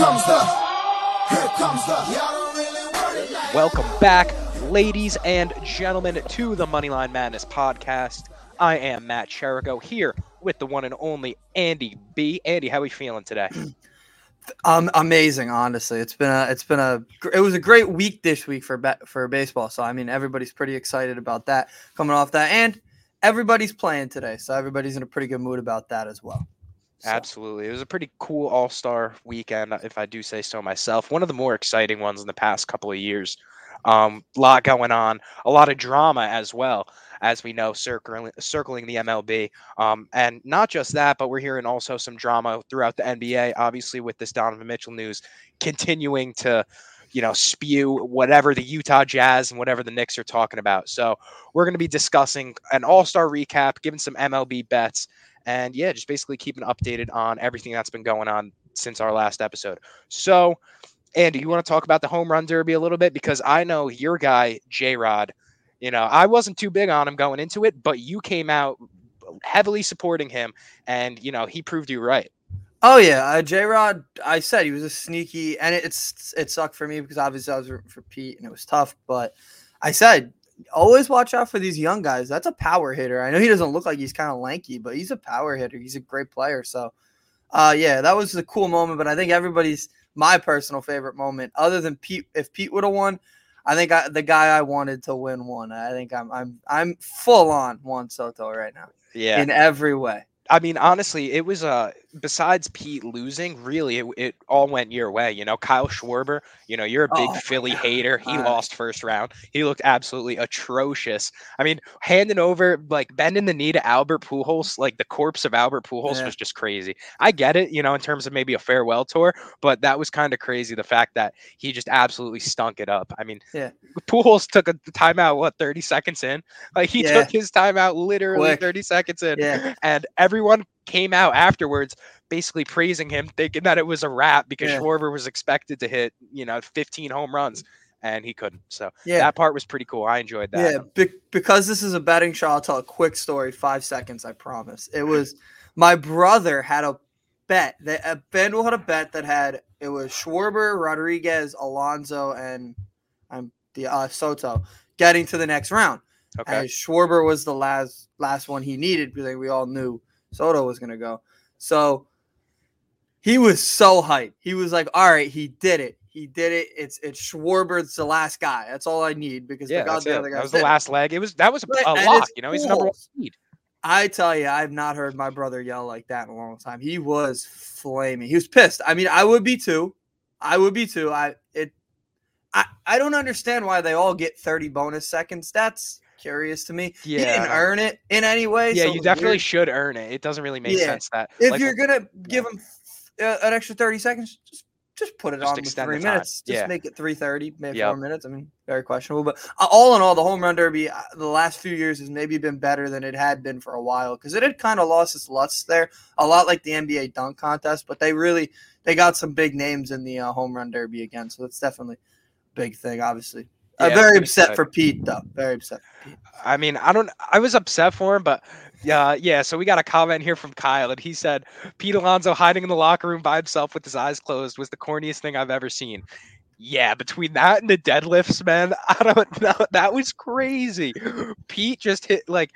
comes the, here comes the. Y'all don't really want like Welcome back, ladies and gentlemen, to the Moneyline Madness podcast. I am Matt Chirico here with the one and only Andy B. Andy, how are you feeling today? Um, amazing. Honestly, it's been a, it's been a, it was a great week this week for ba- for baseball. So I mean, everybody's pretty excited about that coming off that, and everybody's playing today, so everybody's in a pretty good mood about that as well. So, Absolutely. It was a pretty cool All Star weekend, if I do say so myself. One of the more exciting ones in the past couple of years. Um, a lot going on, a lot of drama as well, as we know, circling circling the MLB. Um, and not just that, but we're hearing also some drama throughout the NBA. Obviously, with this Donovan Mitchell news continuing to, you know, spew whatever the Utah Jazz and whatever the Knicks are talking about. So we're going to be discussing an All Star recap, giving some MLB bets, and yeah, just basically keeping updated on everything that's been going on since our last episode. So, Andy, you want to talk about the home run derby a little bit because I know your guy J Rod. You know, I wasn't too big on him going into it, but you came out heavily supporting him, and you know he proved you right. Oh yeah, uh, J Rod. I said he was a sneaky, and it's it sucked for me because obviously I was for Pete, and it was tough. But I said always watch out for these young guys. That's a power hitter. I know he doesn't look like he's kind of lanky, but he's a power hitter. He's a great player. So, uh, yeah, that was a cool moment. But I think everybody's my personal favorite moment, other than Pete. If Pete would have won, I think I, the guy I wanted to win won. I think I'm I'm I'm full on Juan Soto right now Yeah, in every way. I mean, honestly, it was uh besides Pete losing, really, it, it all went your way. You know, Kyle Schwarber, you know, you're a big Oh, Philly hater. He I- lost first round. He looked absolutely atrocious. I mean, handing over, like bending the knee to Albert Pujols, like the corpse of Albert Pujols Yeah. was just crazy. I get it, you know, in terms of maybe a farewell tour, but that was kind of crazy. The fact that he just absolutely stunk it up. I mean, Yeah. Pujols took a timeout, what, 30 seconds in? Like he Yeah. took his timeout literally Quick. 30 seconds in Yeah. and everyone came out afterwards basically praising him thinking that it was a wrap because Yeah. Schwarber was expected to hit you know 15 home runs and he couldn't so Yeah. that part was pretty cool i enjoyed that Yeah, be- because this is a betting show, I'll tell a quick story. Five seconds, I promise. It was my brother had a bet that a FanDuel had a bet that had it was Schwarber, Rodriguez, Alonso, and um, the uh, Soto getting to the next round. okay And Schwarber was the last last one he needed because we all knew Soto was gonna go. So he was so hyped. He was like, "All right, he did it. He did it. It's it's Schwarber. It's the last guy. That's all I need because yeah the, God, that's the it. other that was the did." last leg it was that was a, Right, a lock you know he's the number one seed I tell you, I've not heard my brother yell like that in a long time. He was flaming. He was pissed. I mean, I would be too. I would be too. I it. I I don't understand why they all get thirty bonus seconds. That's curious to me. he Yeah. didn't earn it in any way. yeah so you definitely weird. should earn it it doesn't really make Yeah. sense that If like, you're gonna give him uh, an extra thirty seconds, just just put it Just on three minutes. Just Yeah. make it three thirty, maybe Yep. four minutes. I mean, very questionable. But uh, all in all, the home run derby uh, the last few years has maybe been better than it had been for a while because it had kind of lost its lust there, a lot like the NBA dunk contest. But they really they got some big names in the uh, home run derby again, so that's definitely a big thing. Obviously, Yeah, very upset for Pete though. Very upset. For Pete. I mean, I don't. I was upset for him, but yeah, yeah. So we got a comment here from Kyle, and he said Pete Alonso hiding in the locker room by himself with his eyes closed was the corniest thing I've ever seen. Yeah, between that and the deadlifts, man, I don't know. That was crazy. Pete just hit like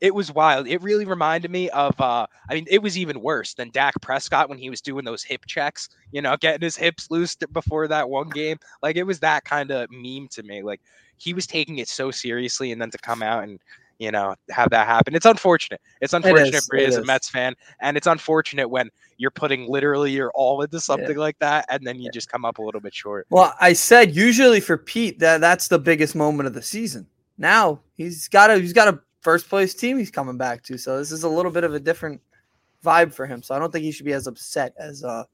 it was wild. It really reminded me of uh I mean, it was even worse than Dak Prescott when he was doing those hip checks, you know, getting his hips loose before that one game. Like it was that kind of meme to me. Like he was taking it so seriously and then to come out and you know have that happen. It's unfortunate. It's unfortunate is, for you as a. Mets fan and it's unfortunate when you're putting literally your all into something like that and then you just come up a little bit short. Well, I said usually for Pete that that's the biggest moment of the season. Now he's got a he's got a first place team he's coming back to, so this is a little bit of a different vibe for him. So I don't think he should be as upset as uh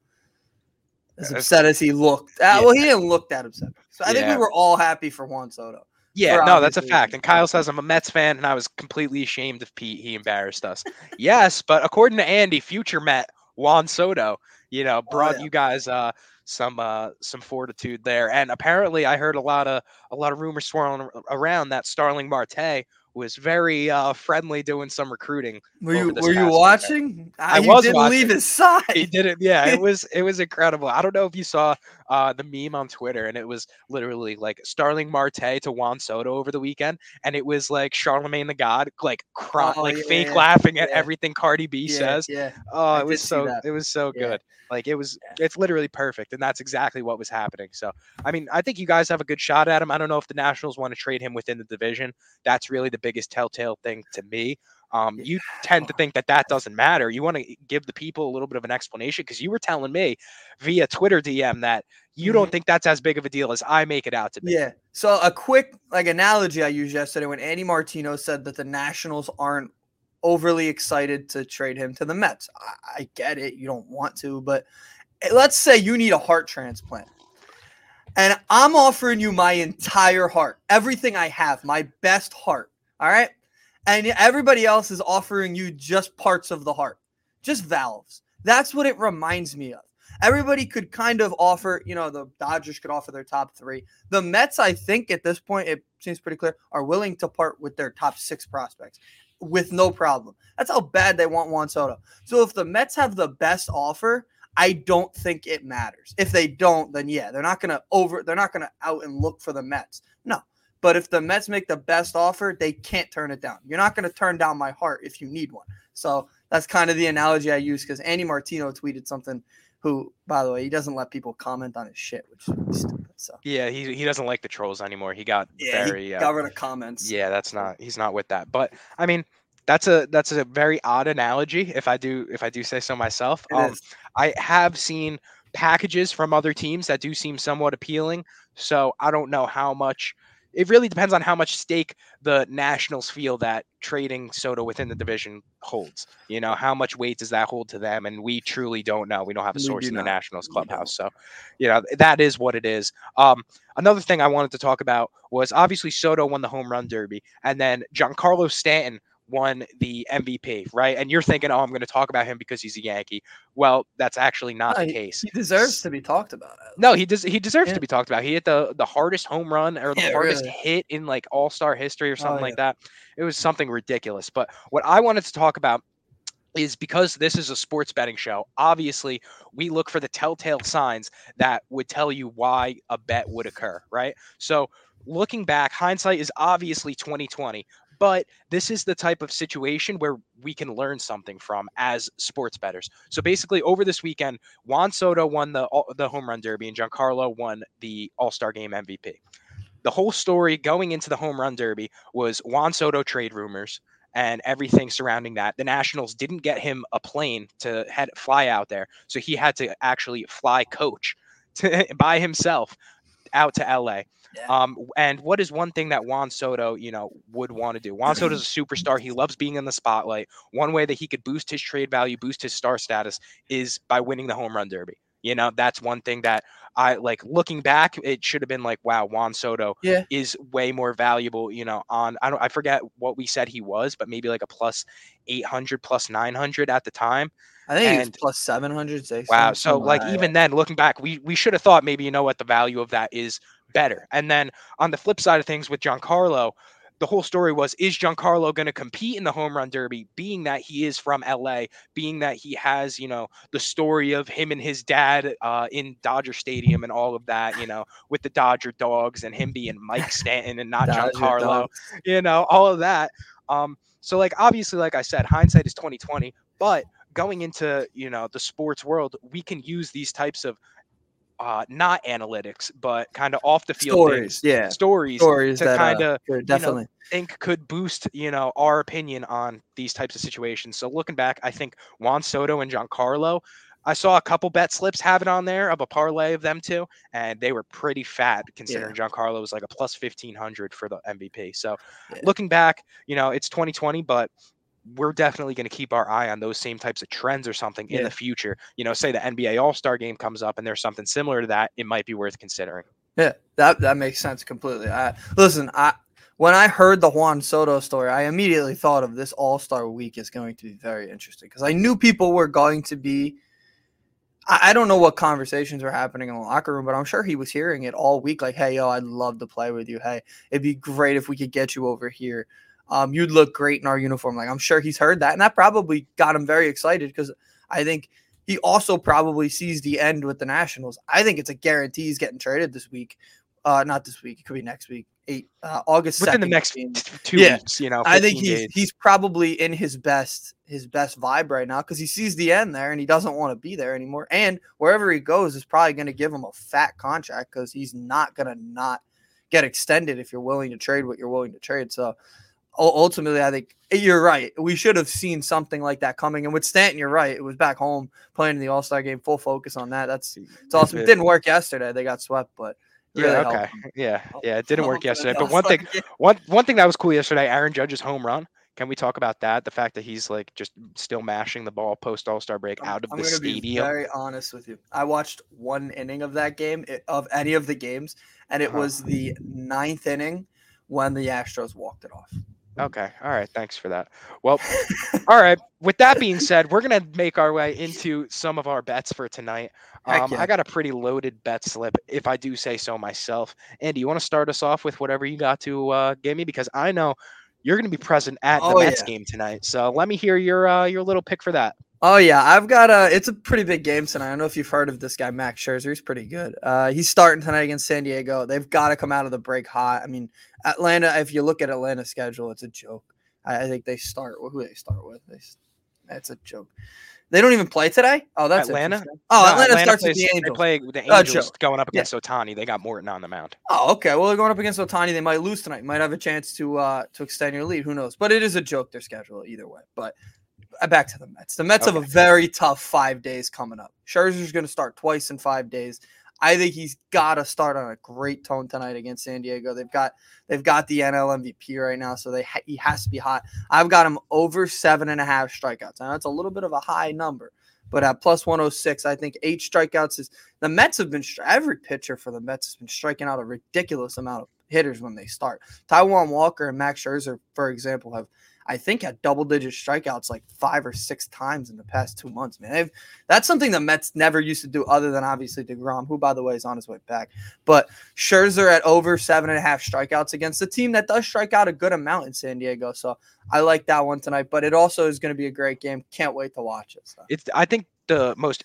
as upset as he looked. Uh, Yeah. Well, he didn't look that upset. So I think we were all happy for Juan Soto. Yeah, no, that's a fact. And Kyle says I'm a Mets fan, and I was completely ashamed of Pete. He embarrassed us. yes, but according to Andy, future Met Juan Soto, you know, brought Oh, yeah. you guys uh, some uh, some fortitude there. And apparently, I heard a lot of a lot of rumors swirling around that Starling Marte was very uh, friendly doing some recruiting. Were you were you past weekend. watching? I he was didn't leave his side. He did it. Yeah, it was it was incredible. I don't know if you saw uh, the meme on Twitter, and it was literally like Starling Marte to Juan Soto over the weekend, and it was like Charlemagne the God, like cry, Oh, like yeah, fake yeah, laughing at yeah. everything Cardi B says. yeah. Oh, I it was so that. it was so good. Like it was it's literally perfect and that's exactly what was happening. So, I mean, I think you guys have a good shot at him. I don't know if the Nationals want to trade him within the division. That's really the biggest telltale thing to me. Um, you tend to think that that doesn't matter. You want to give the people a little bit of an explanation because you were telling me via Twitter DM that you don't think that's as big of a deal as I make it out to be. Mm-hmm. Yeah. So a quick like analogy I used yesterday when Andy Martino said that the Nationals aren't overly excited to trade him to the Mets. I, I get it. You don't want to, but eh, let's say you need a heart transplant. And I'm offering you my entire heart, everything I have, my best heart. All right. And everybody else is offering you just parts of the heart, just valves. That's what it reminds me of. Everybody could kind of offer, you know, the Dodgers could offer their top three. The Mets, I think at this point, it seems pretty clear, are willing to part with their top six prospects with no problem. That's how bad they want Juan Soto. So if the Mets have the best offer, I don't think it matters. If they don't, then yeah, they're not gonna over they're not gonna out and look for the Mets. No. But if the Mets make the best offer, they can't turn it down. You're not gonna turn down my heart if you need one. So that's kind of the analogy I use because Andy Martino tweeted something who, by the way, he doesn't let people comment on his shit, which is stupid. So Yeah, he he doesn't like the trolls anymore. He got yeah, very he uh, got rid of comments. Yeah, that's not he's not with that. But I mean, that's a that's a very odd analogy if I do if I do say so myself. Um. I have seen packages from other teams that do seem somewhat appealing. So I don't know how much it really depends on how much stake the Nationals feel that trading Soto within the division holds. You know, how much weight does that hold to them? And we truly don't know. We don't have a source in the. Nationals clubhouse. So, you know, that is what it is. Um, another thing I wanted to talk about was obviously Soto won the home run derby, and then Giancarlo Stanton won the MVP, right? And you're thinking, oh, I'm going to talk about him because he's a Yankee. Well, that's actually not No, the case. He deserves to be talked about. No, he does. He deserves Yeah. to be talked about. He hit the the hardest home run or the Yeah, hardest really. hit in like All Star history or oh, something Oh, like that. It was something ridiculous. But what I wanted to talk about is because this is a sports betting show. Obviously, we look for the telltale signs that would tell you why a bet would occur, right? So, looking back, hindsight is obviously 2020, but this is the type of situation where we can learn something from as sports bettors. So basically, over this weekend, Juan Soto won the the home run derby, and Giancarlo won the All Star Game MVP. The whole story going into the home run derby was Juan Soto trade rumors and everything surrounding that. The Nationals didn't get him a plane to head fly out there, so he had to actually fly coach to, by himself out to LA. Yeah. Um, and what is one thing that Juan Soto, you know, would want to do? Juan Soto is a superstar. He loves being in the spotlight. One way that he could boost his trade value, boost his star status, is by winning the home run derby. You know, that's one thing that I like. Looking back, it should have been like, wow, Juan Soto Yeah. is way more valuable. You know, on I don't I forget what we said he was, but maybe like a plus eight hundred, plus nine hundred at the time. I think And- plus seven hundred. Wow. So like even then, looking back, we we should have thought maybe you know what the value of that is better. And then on the flip side of things with Giancarlo, the whole story was is Giancarlo going to compete in the home run derby, being that he is from LA, being that he has you know the story of him and his dad uh, in Dodger Stadium and all of that, you know, with the Dodger dogs and him being Mike Stanton and not Giancarlo you know, all of that. Um, so like obviously, like I said, hindsight is twenty twenty. But going into you know the sports world, we can use these types of uh, not analytics, but kind of off the field stories. things, Yeah, stories stories to that kind uh, of sure, definitely. think could boost you know our opinion on these types of situations. So looking back, I think Juan Soto and Giancarlo. I saw a couple bet slips have it on there of a parlay of them two, and they were pretty fat considering Giancarlo was like a plus fifteen hundred for the MVP. So Yeah. looking back, you know, it's 2020, but we're definitely going to keep our eye on those same types of trends or something in the future. You know, say the NBA All Star game comes up and there's something similar to that, it might be worth considering. Yeah, that that makes sense completely. I listen. I when I heard the Juan Soto story, I immediately thought of this All Star Week is going to be very interesting because I knew people were going to be. I, I don't know what conversations were happening in the locker room, but I'm sure he was hearing it all week. Like, hey, yo, I'd love to play with you. Hey, it'd be great if we could get you over here. Um, you'd look great in our uniform. Like I'm sure he's heard that, and that probably got him very excited because I think he also probably sees the end with the Nationals. I think it's a guarantee he's getting traded this week. Uh, not this week. It could be next week. Eight uh, August Within the next game. two Yeah. weeks, you know. I think he's days. he's probably in his best his best vibe right now because he sees the end there and he doesn't want to be there anymore. And wherever he goes is probably going to give him a fat contract because he's not going to not get extended if you're willing to trade what you're willing to trade. So ultimately, I think you're right. We should have seen something like that coming. And with Stanton, you're right. It was back home playing in the All Star game, full focus on that. That's it's awesome. It didn't work yesterday. They got swept, but really yeah, okay. them. Yeah, yeah. It didn't work yesterday. But one thing, one one thing that was cool yesterday, Aaron Judge's home run. Can we talk about that? The fact that he's like just still mashing the ball post All Star break out of I'm the gonna Be stadium. very honest with you. I watched one inning of that game of any of the games, and it Uh-huh. was the ninth inning when the Astros walked it off. Okay. All right. Thanks for that. Well, all right. With that being said, we're gonna make our way into some of our bets for tonight. Um, yeah. I got a pretty loaded bet slip, if I do say so myself. Andy, you want to start us off with whatever you got to uh, give me because I know you're gonna be present at the Oh, Mets yeah. game tonight. So let me hear your uh, your little pick for that. Oh yeah, I've got a. It's a pretty big game tonight. I don't know if you've heard of this guy, Max Scherzer. He's pretty good. Uh, he's starting tonight against San Diego. They've got to come out of the break hot. I mean, Atlanta. If you look at Atlanta's schedule, it's a joke. I, I think they start. Who they start with? They, that's a joke. They don't even play today. Oh, that's Atlanta? Oh, No, Atlanta, starts plays, with the Angels. They play with the Oh, Angels going up Yeah. against Ohtani. They got Morton on the mound. Oh, okay. Well, they're going up against Ohtani. They might lose tonight. Might have a chance to uh to extend your lead. Who knows? But it is a joke their schedule either way. But Uh, back to the Mets. The Mets have a very tough five days coming up. Scherzer's going to start twice in five days. I think he's got to start on a great tone tonight against San Diego. They've got they've got the NL MVP right now, so they ha- he has to be hot. I've got him over seven and a half strikeouts. Now that's a little bit of a high number, but at plus one hundred six, I think eight strikeouts is the Mets have been every pitcher for the Mets has been striking out a ridiculous amount of hitters when they start. Taijuan Walker and Max Scherzer, for example, have I think had double digit strikeouts like five or six times in the past two months. Man, They've, that's something the Mets never used to do, other than obviously Degrom, who by the way is on his way back. But Scherzer at over seven and a half strikeouts against a team that does strike out a good amount in San Diego. So I like that one tonight. But it also is going to be a great game. Can't wait to watch it. So. It's I think the most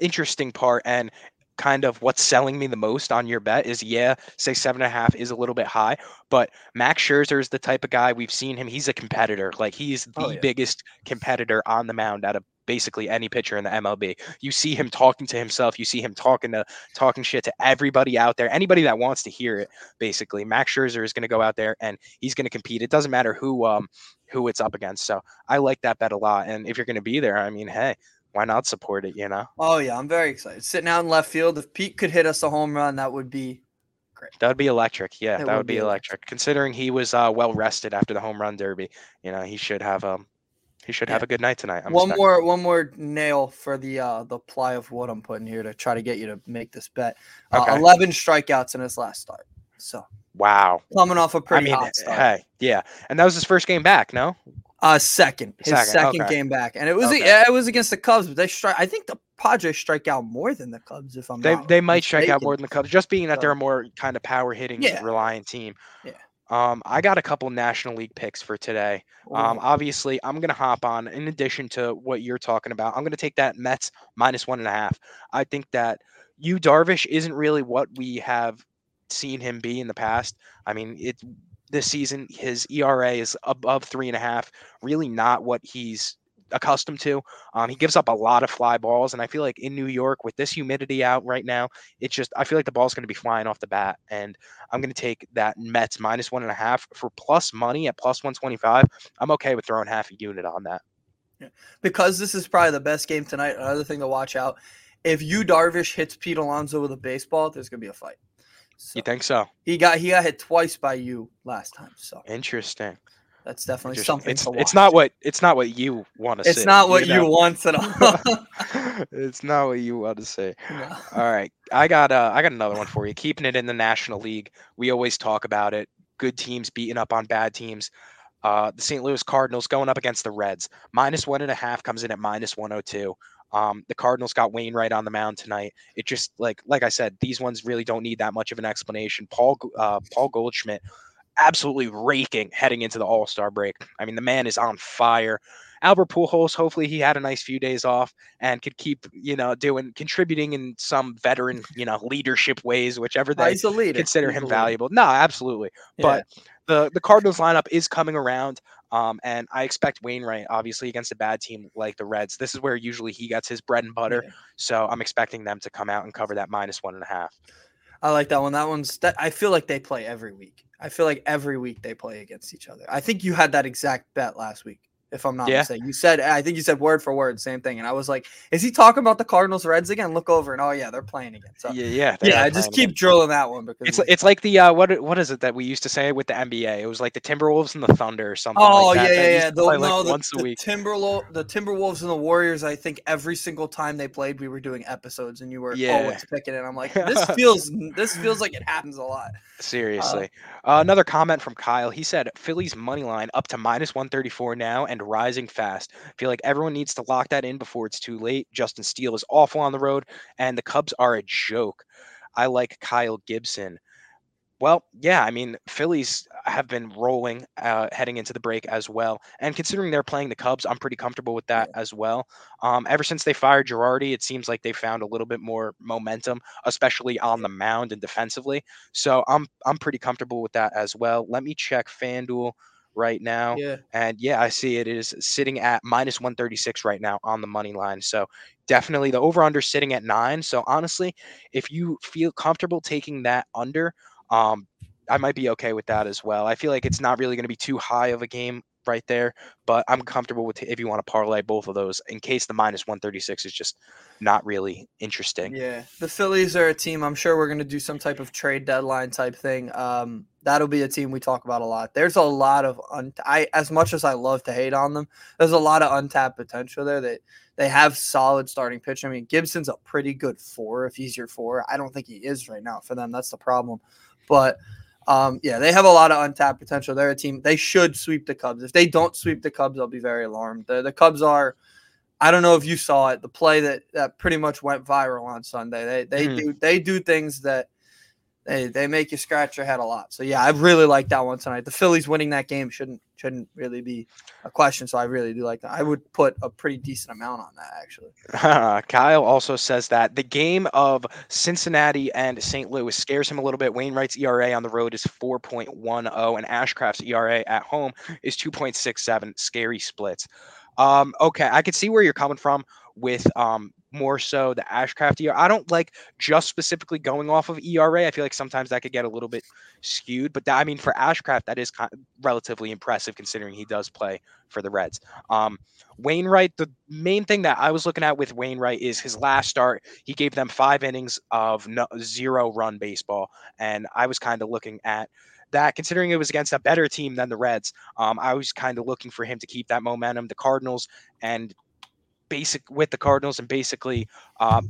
interesting part and kind of what's selling me the most on your bet is yeah, say seven and a half is a little bit high, but Max Scherzer is the type of guy we've seen him. He's a competitor. Like he's the Oh, yeah. biggest competitor on the mound out of basically any pitcher in the MLB. You see him talking to himself. You see him talking to talking shit to everybody out there. Anybody that wants to hear it. Basically, Max Scherzer is going to go out there and he's going to compete. It doesn't matter who um who it's up against. So I like that bet a lot. And if you're going to be there, I mean, hey, why not support it? You know, Oh yeah, I'm very excited. Sitting out in left field, if Pete could hit us a home run, that would be great. that would be electric. Yeah, It that would be be electric. Considering he was uh, well rested after the home run derby, you know, he should have um he should have a good night tonight. I'm one expecting. more, one more nail for the uh the ply of wood I'm putting here to try to get you to make this bet. Uh, Okay. 11 strikeouts in his last start. So Wow. coming off a pretty mean, hot start. hey, yeah, and that was his first game back. No, Uh, second, his Second, second, okay. game back, and it was Okay. yeah, it was against the Cubs, but they strike. I think the Padres strike out more than the Cubs. If I'm they not they might strike out more than the Cubs, just being that they're a more kind of power hitting Yeah. reliant team. Yeah. Um, I got a couple National League picks for today. Um, obviously, I'm gonna hop on. In addition to what you're talking about, I'm gonna take that Mets minus one and a half. I think that Yu Darvish isn't really what we have seen him be in the past. I mean, it this season his ERA is above three and a half. Really, not what he's accustomed to. Um, he gives up a lot of fly balls, and I feel like in New York with this humidity out right now, it's just I feel like the ball's going to be flying off the bat, and I'm going to take that Mets minus one and a half for plus money at plus one twenty five. I'm okay with throwing half a unit on that. because this is probably the best game tonight. Another thing to watch out: if Yu Darvish hits Pete Alonso with a baseball, there's gonna be a fight. So You think so? he got he got hit twice by you last time, so Interesting. that's definitely something It's to watch. it's not what it's not what you want to. Say. It's not what you, know? want at all. it's not what you want to say. No. All right, I got uh, I got another one for you. Keeping it in the National League, we always talk about it. Good teams beating up on bad teams. Uh, the St. Louis Cardinals going up against the Reds. Minus one and a half comes in at minus 102. Um, the Cardinals got Wainwright on the mound tonight. It just like like I said, these ones really don't need that much of an explanation. Paul uh, Paul Goldschmidt absolutely raking heading into the All Star break. I mean, the man is on fire. Albert Pujols, hopefully he had a nice few days off and could keep, you know, doing contributing in some veteran, you know, leadership ways, whichever Oh, they consider He's him valuable. No, absolutely. Yeah. But the the Cardinals lineup is coming around. Um, and I expect Wainwright, obviously, against a bad team like the Reds. This is where usually he gets his bread and butter. Yeah. So I'm expecting them to come out and cover that minus one and a half. I like that one. That one's that I feel like they play every week. I feel like every week they play against each other. I think you had that exact bet last week, if I'm not Yeah. mistaken. You said I think you said word for word, same thing. And I was like, is he talking about the Cardinals Reds again? Look over and oh yeah, they're playing again. So yeah, yeah. yeah, I just keep drilling that one because It's it's like the uh, what what is it that we used to say with the NBA? It was like the Timberwolves and the Thunder or something. Oh like that. yeah, yeah, yeah. The, play, like, no, the, once a the week. Timberlo- the Timberwolves and the Warriors. I think every single time they played, we were doing episodes, and you were Yeah. always picking it. I'm like, this feels this feels like it happens a lot. Seriously. Uh, another comment from Kyle. He said Philly's money line up to minus 134 now and rising fast. I feel like everyone needs to lock that in before it's too late. Justin Steele is awful on the road, and the Cubs are a joke. I like Kyle Gibson. Well, yeah, I mean, Phillies have been rolling uh, heading into the break as well. And considering they're playing the Cubs, I'm pretty comfortable with that as well. Um, ever since they fired Girardi, it seems like they found a little bit more momentum, especially on the mound and defensively. So I'm I'm pretty comfortable with that as well. Let me check FanDuel right now. Yeah. And yeah, I see it is sitting at minus 136 right now on the money line. So definitely the over under sitting at nine. So honestly, if you feel comfortable taking that under, um, I might be okay with that as well. I feel like it's not really going to be too high of a game right there, but I'm comfortable with if you want to parlay both of those in case the minus 136 is just not really interesting. Yeah, the Phillies are a team. I'm sure we're going to do some type of trade deadline type thing. Um, that'll be a team we talk about a lot. There's a lot of un- I as much as I love to hate on them, there's a lot of untapped potential there. That they have solid starting pitch. I mean, Gibson's a pretty good four if he's your four. I don't think he is right now for them. That's the problem. But um, yeah, they have a lot of untapped potential. They're a team. They should sweep the Cubs. If they don't sweep the Cubs, I'll be very alarmed. The, the Cubs are. I don't know if you saw it. The play that, that pretty much went viral on Sunday. They they Mhm. do they do things that they they make you scratch your head a lot. So yeah, I really like that one tonight. The Phillies winning that game shouldn't shouldn't really be a question. So I really do like that. I would put a pretty decent amount on that actually. Kyle also says that the game of Cincinnati and St. Louis scares him a little bit. Wainwright's ERA on the road is 4.10, and Ashcraft's ERA at home is 2.67. Scary splits. Um, okay, I can see where you're coming from with um, more so the Ashcraft ERA. I don't like just specifically going off of ERA. I feel like sometimes that could get a little bit skewed, but that, I mean, for Ashcraft, that is kind relatively impressive considering he does play for the Reds. Um, Wainwright, the main thing that I was looking at with Wainwright is his last start. He gave them five innings of no, zero run baseball. And I was kind of looking at that, considering it was against a better team than the Reds. Um, I was kind of looking for him to keep that momentum. The Cardinals and basic with the Cardinals and basically um,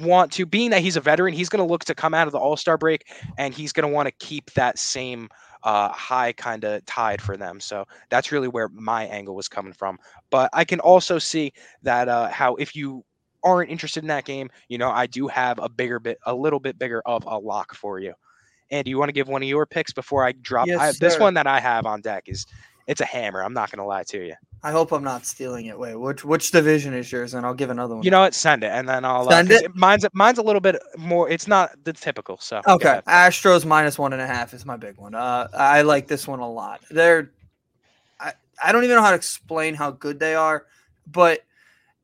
want to, being that he's a veteran, he's going to look to come out of the All Star break and he's going to want to keep that same uh, high kind of tide for them. So that's really where my angle was coming from. But I can also see that uh, how if you aren't interested in that game, you know, I do have a bigger bit, a little bit bigger of a lock for you. And do you want to give one of your picks before I drop? Yes, I, this one that I have on deck is it's a hammer. I'm not going to lie to you. I hope I'm not stealing it. Wait, which which division is yours? And I'll give another one. You know what? Send it, and then I'll Send uh, it? Mine's mine's a little bit more. It's not the typical. So Okay. Astros minus one and a half is my big one. Uh, I like this one a lot. They're, I, I don't even know how to explain how good they are, but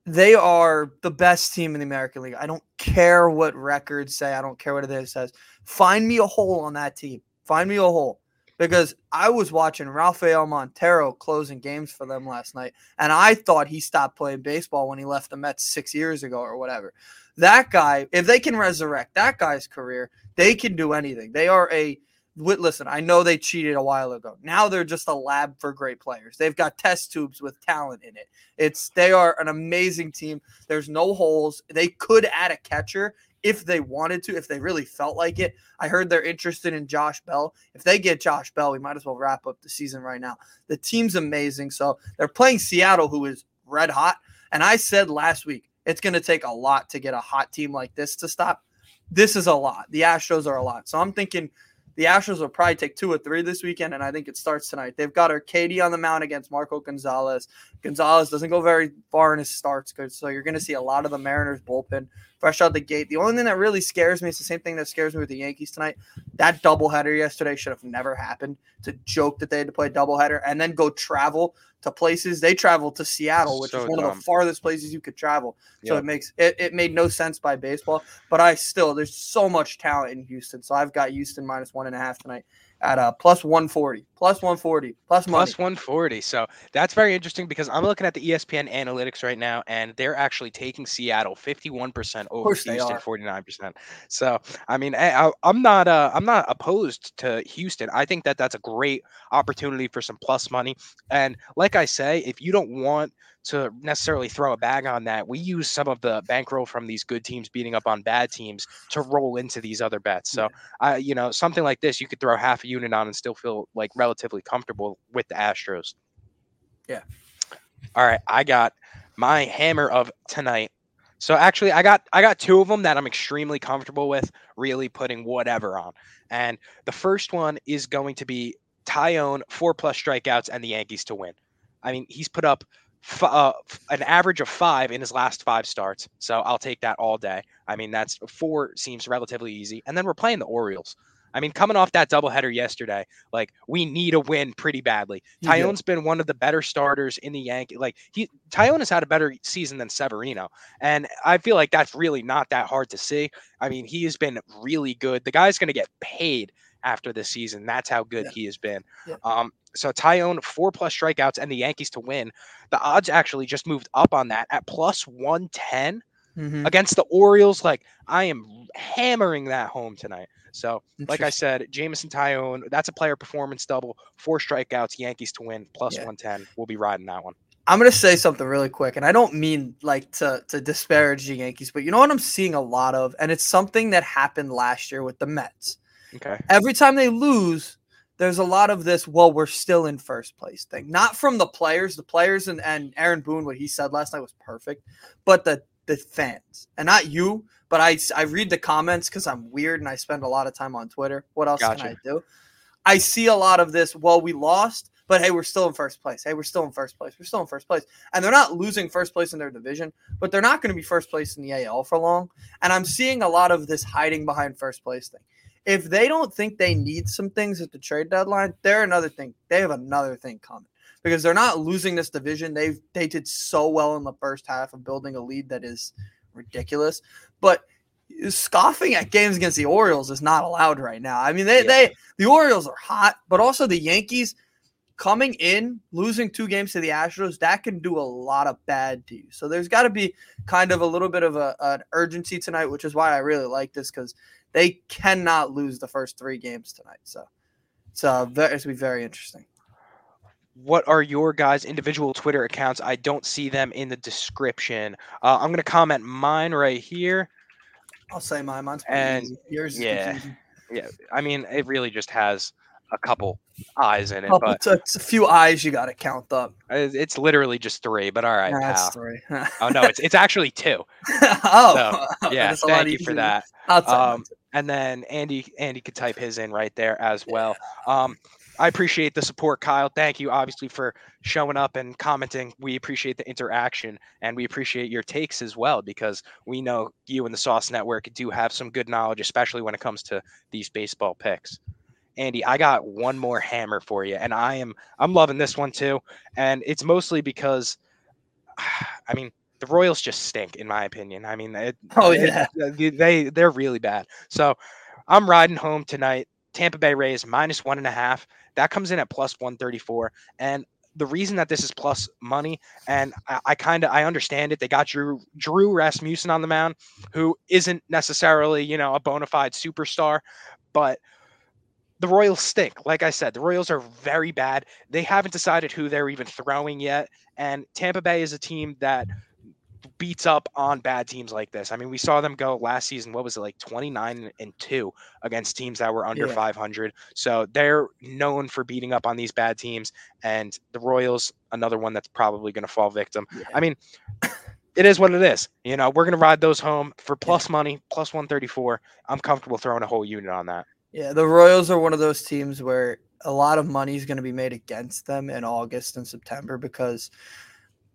they are the best team in the American League. I don't care what records say. I don't care what it says. Find me a hole on that team. Find me a hole because I was watching Rafael Montero closing games for them last night, and I thought he stopped playing baseball when he left the Mets six years ago or whatever. That guy, if they can resurrect that guy's career, they can do anything. They are a listen. I know they cheated a while ago. Now they're just a lab for great players. They've got test tubes with talent in it. It's they are an amazing team. There's no holes. They could add a catcher if they wanted to, if they really felt like it. I heard they're interested in Josh Bell. If they get Josh Bell, we might as well wrap up the season right now. The team's amazing. So they're playing Seattle, who is red hot. And I said last week, it's going to take a lot to get a hot team like this to stop. This is a lot. The Astros are a lot. So I'm thinking The Astros will probably take two or three this weekend, and I think it starts tonight. They've got Urquidy on the mound against Marco Gonzalez. Gonzalez doesn't go very far in his starts, good. So you're going to see a lot of the Mariners bullpen fresh out the gate. The only thing that really scares me is the same thing that scares me with the Yankees tonight. That doubleheader yesterday should have never happened. It's a joke that they had to play doubleheader and then go travel to places. They traveled to Seattle, which So is one of the farthest places you could travel. So Yep. it makes it, it made no sense by baseball. But I still there's so much talent in Houston. So I've got Houston minus one and a half tonight at a plus 140, plus 140, plus money. Plus 140. So that's very interesting because I'm looking at the ESPN analytics right now, and they're actually taking Seattle 51% over Houston 49%. So I mean, I, I- I'm not uh, I'm not opposed to Houston. I think that that's a great opportunity for some plus money. And like I say, if you don't want to necessarily throw a bag on that, we use some of the bankroll from these good teams beating up on bad teams to roll into these other bets. So I, you know, something like this, you could throw half a unit on and still feel like relatively comfortable with the Astros. Yeah. All right, I got my hammer of tonight. So actually, I got I got two of them that I'm extremely comfortable with, really putting whatever on. And the first one is going to be Taillon four plus strikeouts and the Yankees to win. I mean, he's put up f- uh, an average of five in his last five starts, so I'll take that all day. I mean, that's four seems relatively easy. And then we're playing the Orioles. I mean, coming off that doubleheader yesterday, like we need a win pretty badly. You do. Taillon's been one of the better starters in the Yankee. Like he, Taillon has had a better season than Severino, and I feel like that's really not that hard to see. I mean, he has been really good. The guy's going to get paid after this season. That's how good Yeah. he has been. Yeah. Um, so Taillon four plus strikeouts and the Yankees to win. The odds actually just moved up on that at plus one ten Mhm. against the Orioles. Like I am hammering that home tonight. So like I said, Jameson Taillon, that's a player performance double, four strikeouts, Yankees to win, plus Yeah. 110. We'll be riding that one. I'm gonna say something really quick, and I don't mean like to to disparage the Yankees, but you know what I'm seeing a lot of, and it's something that happened last year with the Mets. Okay. Every time they lose, there's a lot of this. Well, we're still in first place thing, not from the players. The players and and Aaron Boone, what he said last night was perfect, but the the fans, and not you, but I I read the comments because I'm weird and I spend a lot of time on Twitter. What else can I do? I see a lot of this. Well, we lost, but hey, we're still in first place. Hey, we're still in first place. We're still in first place. And they're not losing first place in their division, but they're not going to be first place in the AL for long. And I'm seeing a lot of this hiding behind first place thing. If they don't think they need some things at the trade deadline, they're another thing. They have another thing coming because they're not losing this division. They've they did so well in the first half of building a lead that is ridiculous. But scoffing at games against the Orioles is not allowed right now. I mean, they Yeah. they the Orioles are hot, but also the Yankees coming in, losing two games to the Astros, that can do a lot of bad to you. So there's got to be kind of a little bit of a, an urgency tonight, which is why I really like this because they cannot lose the first three games tonight. So it's uh, very, it's gonna be very interesting. What are your guys' individual Twitter accounts? I don't see them in the description. Uh, I'm going to comment mine right here. I'll say mine. Mine's pretty And, easy. Yours yeah. Yeah. I mean, it really just has a couple eyes in it, Couple- but it's, a, few eyes you got to count up. it's literally just three. But all right, Nah, that's pal. three. Oh, no, it's, it's actually two. oh, Yeah. a lot Thank you for that. Um, and then Andy Andy could type his in right there as well. Um, I appreciate the support, Kyle. Thank you, obviously, for showing up and commenting. We appreciate the interaction and we appreciate your takes as well because we know you and the Sauce Network do have some good knowledge, especially when it comes to these baseball picks. Andy, I got one more hammer for you, and I am I'm loving this one too, and it's mostly because, I mean, the Royals just stink, in my opinion. I mean, it, Oh, uh, yeah. they they they're really bad. So I'm riding home tonight. Tampa Bay Rays minus one and a half. That comes in at plus 134. And the reason that this is plus money, and I, I kind of I understand it. They got Drew Drew Rasmussen on the mound, who isn't necessarily you know a bona fide superstar, but the Royals stink. Like I said, the Royals are very bad. They haven't decided who they're even throwing yet, and Tampa Bay is a team that beats up on bad teams like this. I mean, we saw them go last season. What was it like, twenty nine and two against teams that were under Yeah. five hundred? So they're known for beating up on these bad teams. And the Royals, another one that's probably going to fall victim. Yeah. I mean, it is what it is. You know, we're going to ride those home for plus money, plus one thirty four. I'm comfortable throwing a whole unit on that. Yeah, the Royals are one of those teams where a lot of money is going to be made against them in August and September because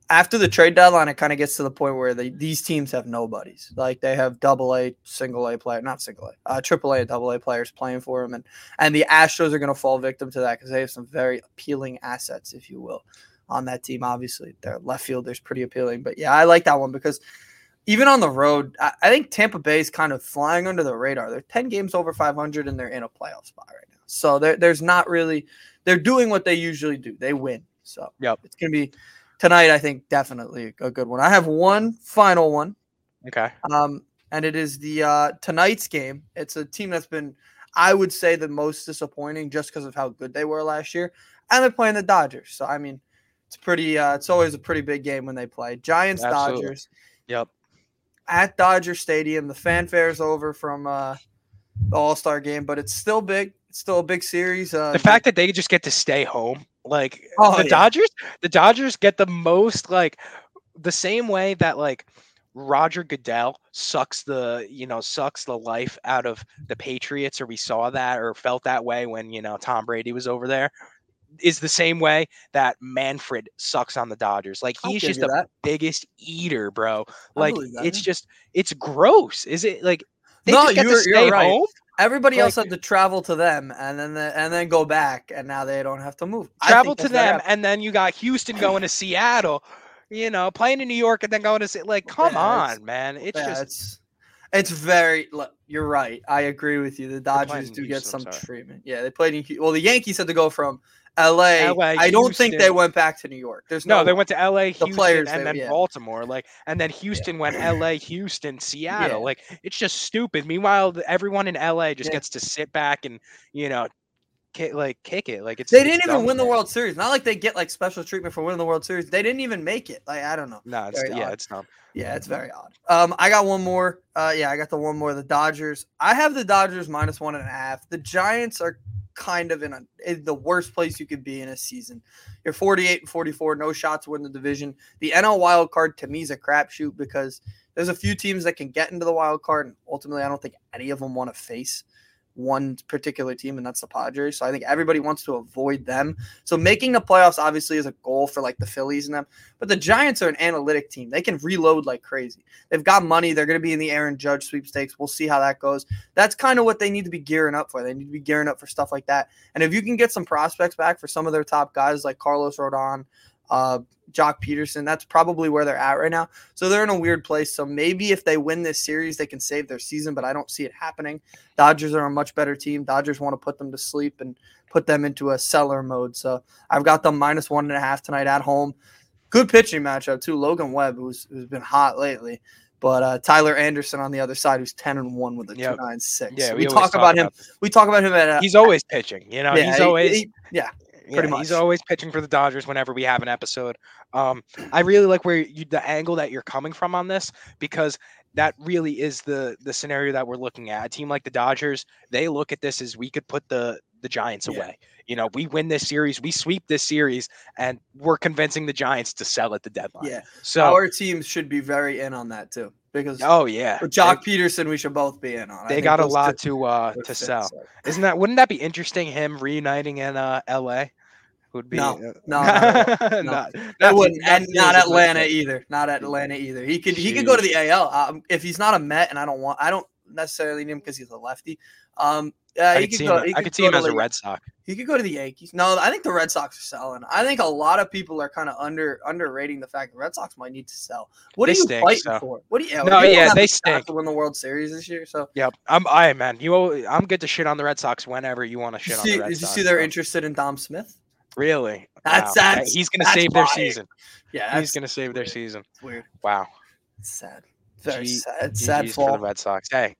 after the trade deadline, it kind of gets to the point where they, these teams have nobodies. Like they have double A, single A player, not single A, uh, triple A, double A players playing for them, and and the Astros are going to fall victim to that because they have some very appealing assets, if you will, on that team. Obviously, their left fielder's pretty appealing, but yeah, I like that one because even on the road, I, I think Tampa Bay is kind of flying under the radar. They're ten games over 500 and they're in a playoff spot right now, so there's not really they're doing what they usually do. They win, so Yep. it's going to be tonight. I think definitely a good one. I have one final one. Okay. Um, and it is the uh, tonight's game. It's a team that's been, I would say, the most disappointing just because of how good they were last year, and they're playing the Dodgers. So I mean, it's pretty. Uh, it's always a pretty big game when they play Giants Absolutely. Dodgers Yep. At Dodger Stadium. The fanfare is over from uh, the All Star game, but it's still big. It's still a big series. Uh, The fact that they just get to stay home, like Oh, the yeah. Dodgers, the Dodgers get the most like the same way that like Roger Goodell sucks the you know sucks the life out of the Patriots, or we saw that or felt that way when you know Tom Brady was over there. Is the same way that Manfred sucks on the Dodgers. Like he's just the that. biggest eater, bro. Like it's just it's gross. Is it like they No, just get you're- you're stay right. home? Everybody else had to travel to them and then the, and then go back, and now they don't have to move. Travel to them, and then you got Houston going to Seattle. You know, playing in New York and then going to like, come Yeah, on, man. It's yeah, just it's it's very. You're right. I agree with you. The Dodgers do get Houston, some treatment. Yeah, they played in. Well, the Yankees had to go from L.A. LA, I don't think they went back to New York. There's no, no. they went to L.A., Houston, players, and they- then yeah. Baltimore, like, and then Houston went L.A., Houston, Seattle. Yeah. Like, it's just stupid. Meanwhile, everyone in L.A. just Yeah. gets to sit back and you know, kick, like kick it. Like it's They didn't even win the. World Series. Not like they get like special treatment for winning the World Series. They didn't even make it. Like I don't know. No, it's, yeah, odd. it's not. Yeah, it's very odd. Um, I got one more. Uh, yeah, I got the one more. The Dodgers. I have the Dodgers minus one and a half. The Giants are kind of in, a, in the worst place you could be in a season. You're 48 and 44, no shots win the division. The NL wild card to me is a crapshoot because there's a few teams that can get into the wild card, and ultimately, I don't think any of them want to face one particular team, and that's the Padres. So I think everybody wants to avoid them. So making the playoffs obviously is a goal for like the Phillies and them. But the Giants are an analytic team. They can reload like crazy. They've got money. They're going to be in the Aaron Judge sweepstakes. We'll see how that goes. That's kind of what they need to be gearing up for. They need to be gearing up for stuff like that. And if you can get some prospects back for some of their top guys like Carlos Rodon, uh, Joc Pederson, that's probably where they're at right now. So they're in a weird place. So maybe if they win this series, they can save their season, but I don't see it happening. Dodgers are a much better team. Dodgers want to put them to sleep and put them into a seller mode. So I've got them minus one and a half tonight at home. Good pitching matchup too. Logan Webb, who's who's been hot lately, but uh, Tyler Anderson on the other side, who's ten and one with a Yep. two nine six. Yeah, we, always talk about him. this. We talk about him at. Uh, He's always pitching. You know, yeah, he's he- always he- yeah. Pretty Yeah, He's always pitching for the Dodgers whenever we have an episode. Um, I really like where you, the angle that you're coming from on this because that really is the the scenario that we're looking at. A team like the Dodgers, they look at this as we could put the the Giants Yeah. away. You know, we win this series, we sweep this series, and we're convincing the Giants to sell at the deadline. Yeah, So, our teams should be very in on that too because oh yeah, Joc Pederson, we should both be in on. They, they got a lot two to uh to sell. Isn't that? Wouldn't that be interesting? Him reuniting in uh L.A. Would be No, uh, no, not. No. not- That wouldn't, and not use as much Atlanta either. Not Atlanta either. He could he could go to the AL um, if he's not a Met, and I don't want I don't necessarily need him because he's a lefty. Um, yeah, I he could see go. him. I could could see him as a Red Sox. He could go to the Yankees. No, I think the Red Sox are selling. I think a lot of people are kind of under underrating the fact the Red Sox might need to sell. What They are you stink, fighting so- for? What do you? No, you yeah, they stink. to win the World Series this year. So Yep, I'm. I man, you. I'm good to shit on the Red Sox whenever you want to shit see, on the Red did you see they're so- interested in Dom Smith? Really? That's- Wow. that's- he's gonna that's save their season. Yeah, He's gonna save their weird. season. weird. Wow. It's sad. Very G- sad. Sad for the. Red Sox. Hey,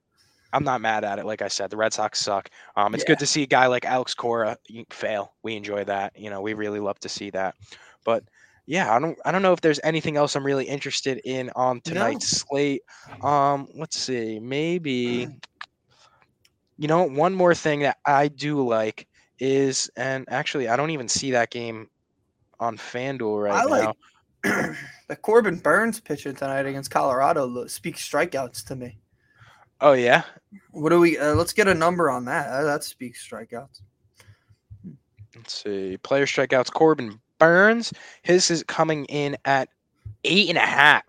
I'm not mad at it. Like I said, the Red Sox suck. Um, it's Yeah. good to see a guy like Alex Cora fail. We enjoy that. You know, we really love to see that. But yeah, I don't. I don't know if there's anything else I'm really interested in on tonight's slate. Um, let's see. Maybe. You know, one more thing that I do like is, and actually, I don't even see that game on FanDuel right I now. like the Corbin Burnes pitcher tonight against Colorado speaks strikeouts to me. Oh yeah. What do we? Uh, let's get a number on that. Uh, that speaks strikeouts. Let's see. Player strikeouts. Corbin Burnes. His is coming in at eight and a half.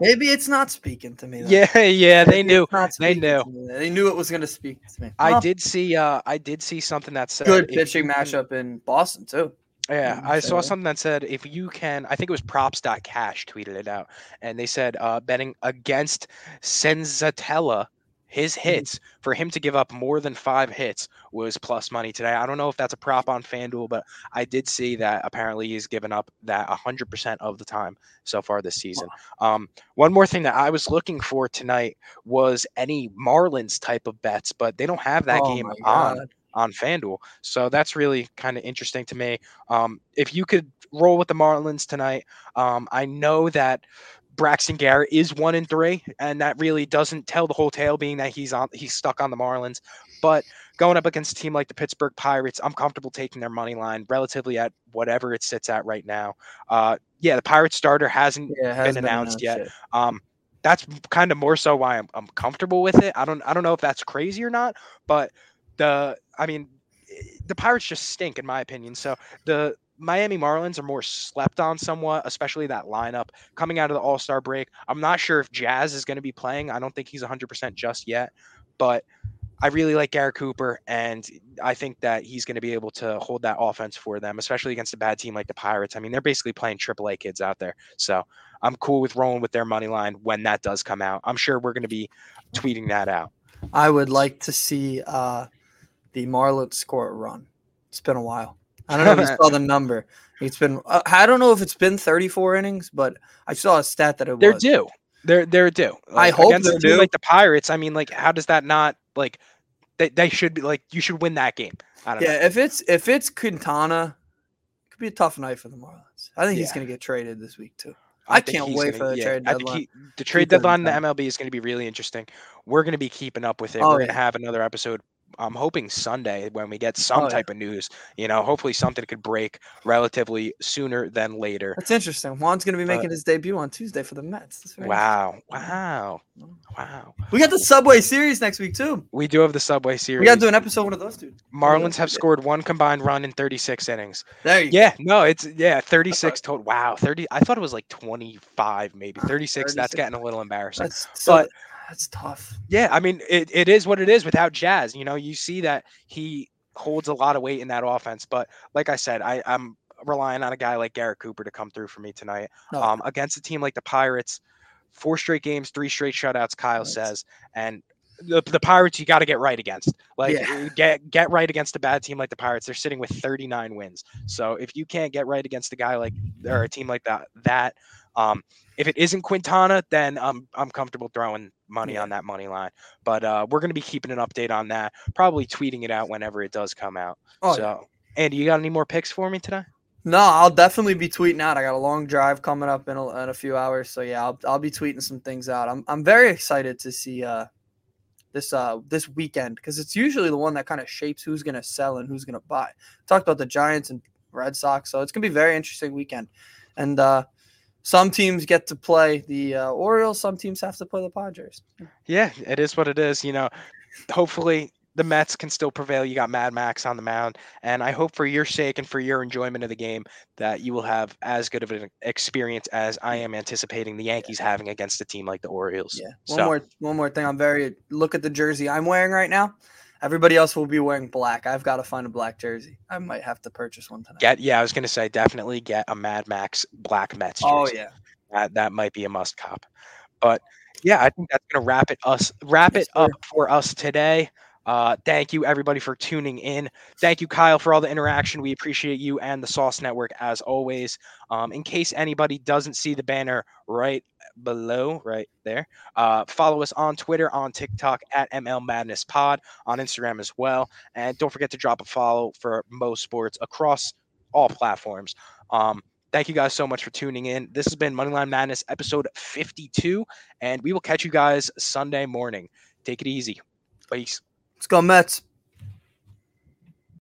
Maybe it's not speaking to me. then. Yeah, yeah. They Maybe knew. They knew. They knew it was going to speak to me. I did see. Uh, I did see something that said Good pitching you matchup in Boston too. Yeah, Mm, I saw something that said if you can, I think it was props.cash tweeted it out, and they said uh, betting against Senzatela, his Mm. hits for him to give up more than five hits was plus money today. I don't know if that's a prop on FanDuel, but I did see that apparently he's given up that 100% of the time so far this season. Um, one more thing that I was looking for tonight was any Marlins type of bets, but they don't have that Oh game on. On FanDuel. So that's really kind of interesting to me. Um, if you could roll with the Marlins tonight, um, I know that Braxton Garrett is one in three, and that really doesn't tell the whole tale, being that he's on he's stuck on the Marlins. But going up against a team like the Pittsburgh Pirates, I'm comfortable taking their money line relatively at whatever it sits at right now. Uh, yeah, the Pirates starter hasn't Yeah, hasn't announced yet. um, that's kind of more so why I'm, I'm comfortable with it. I don't I don't know if that's crazy or not, but the I mean eh, the Pirates just stink in my opinion. So the Miami Marlins are more slept on somewhat, especially that lineup coming out of the All Star break. I'm not sure if Jazz is going to be playing. I don't think he's 100% just yet, but I really like Garrett Cooper, and I think that he's going to be able to hold that offense for them, especially against a bad team like the Pirates. I mean, they're basically playing AAA kids out there, so I'm cool with rolling with their money line when that does come out. I'm sure we're going to be tweeting that out. I would like to see uh, the Marlins score a run. It's been a while. I don't know if you saw the number. It's been. Uh, I don't know if it's been 34 innings, but I saw a stat that it They're was. due. They're they're due. Like, hope against they're due. like the Pirates. I mean, like, how does that not like? They, they should be like you should win that game. I don't know. Yeah, if it's if it's Quintana, it could be a tough night for the Marlins. I think he's going to get traded this week too. I think can't wait gonna- for the yeah, trade I deadline. he- the trade deadline in the. MLB is going to be really interesting. We're going to be keeping up with it. Oh, We're going to have another episode. I'm hoping Sunday when we get some Oh, yeah. type of news. You know, hopefully something could break relatively sooner than later. That's interesting. Juan's going to be making his debut on Tuesday for the Mets. Wow! Wow! Wow! We got the Subway Series next week too. We do have the Subway Series. We got to do an episode one of those two. Marlins have scored one combined run in 36 innings. There you Yeah, no, it's yeah, 36 total. Wow, 30. I thought it was like 25, maybe 36. That's getting a little embarrassing. That's so, But- that's tough. Yeah, I mean, it, it is what it is without Jazz. You know, you see that he holds a lot of weight in that offense. But like I said, I, I'm relying on a guy like Garrett Cooper to come through for me tonight. No, Um, against a team like the Pirates, four straight games, three straight shutouts, Kyle Right. says. And the, the Pirates, you got to get right against. Like, Yeah. get get right against a bad team like the Pirates. They're sitting with 39 wins. So if you can't get right against a guy like or a team like that, that um, if it isn't Quintana, then I'm I'm comfortable throwing money Yeah. on that money line. But uh, we're gonna be keeping an update on that. Probably tweeting it out whenever it does come out. oh, so, yeah. Andy, you got any more picks for me today? No, I'll definitely be tweeting out. I got a long drive coming up in a, in a few hours, so yeah, I'll I'll be tweeting some things out. I'm I'm very excited to see uh this uh this weekend because it's usually the one that kind of shapes who's gonna sell and who's gonna buy. Talked about the Giants and Red Sox, so it's gonna be a very interesting weekend. And uh some teams get to play the uh, Orioles, some teams have to play the Padres. Yeah, it is what it is. You know, hopefully the Mets can still prevail. You got Mad Max on the mound, and I hope for your sake and for your enjoyment of the game that you will have as good of an experience as I am anticipating the Yankees having against a team like the Orioles. Yeah. One So- more one more thing. I'm very look at the jersey I'm wearing right now. Everybody else will be wearing black. I've got to find a black jersey. I might have to purchase one tonight. Get yeah, I was gonna say definitely get a Mad Max Black Mets. oh jersey. yeah. that that might be a must cop. But yeah, I think that's gonna wrap it us wrap Yes, it up for us today. Uh, thank you everybody for tuning in. Thank you, Kyle, for all the interaction. We appreciate you and the Sauce Network as always. Um, in case anybody doesn't see the banner right below, right there, uh, follow us on Twitter, on TikTok at ML Madness Pod, on Instagram as well, and don't forget to drop a follow for Mo Sports across all platforms. Um, Thank you guys so much for tuning in. This has been Moneyline Madness episode 52, and we will catch you guys Sunday morning. Take it easy. Peace. Let's go Mets.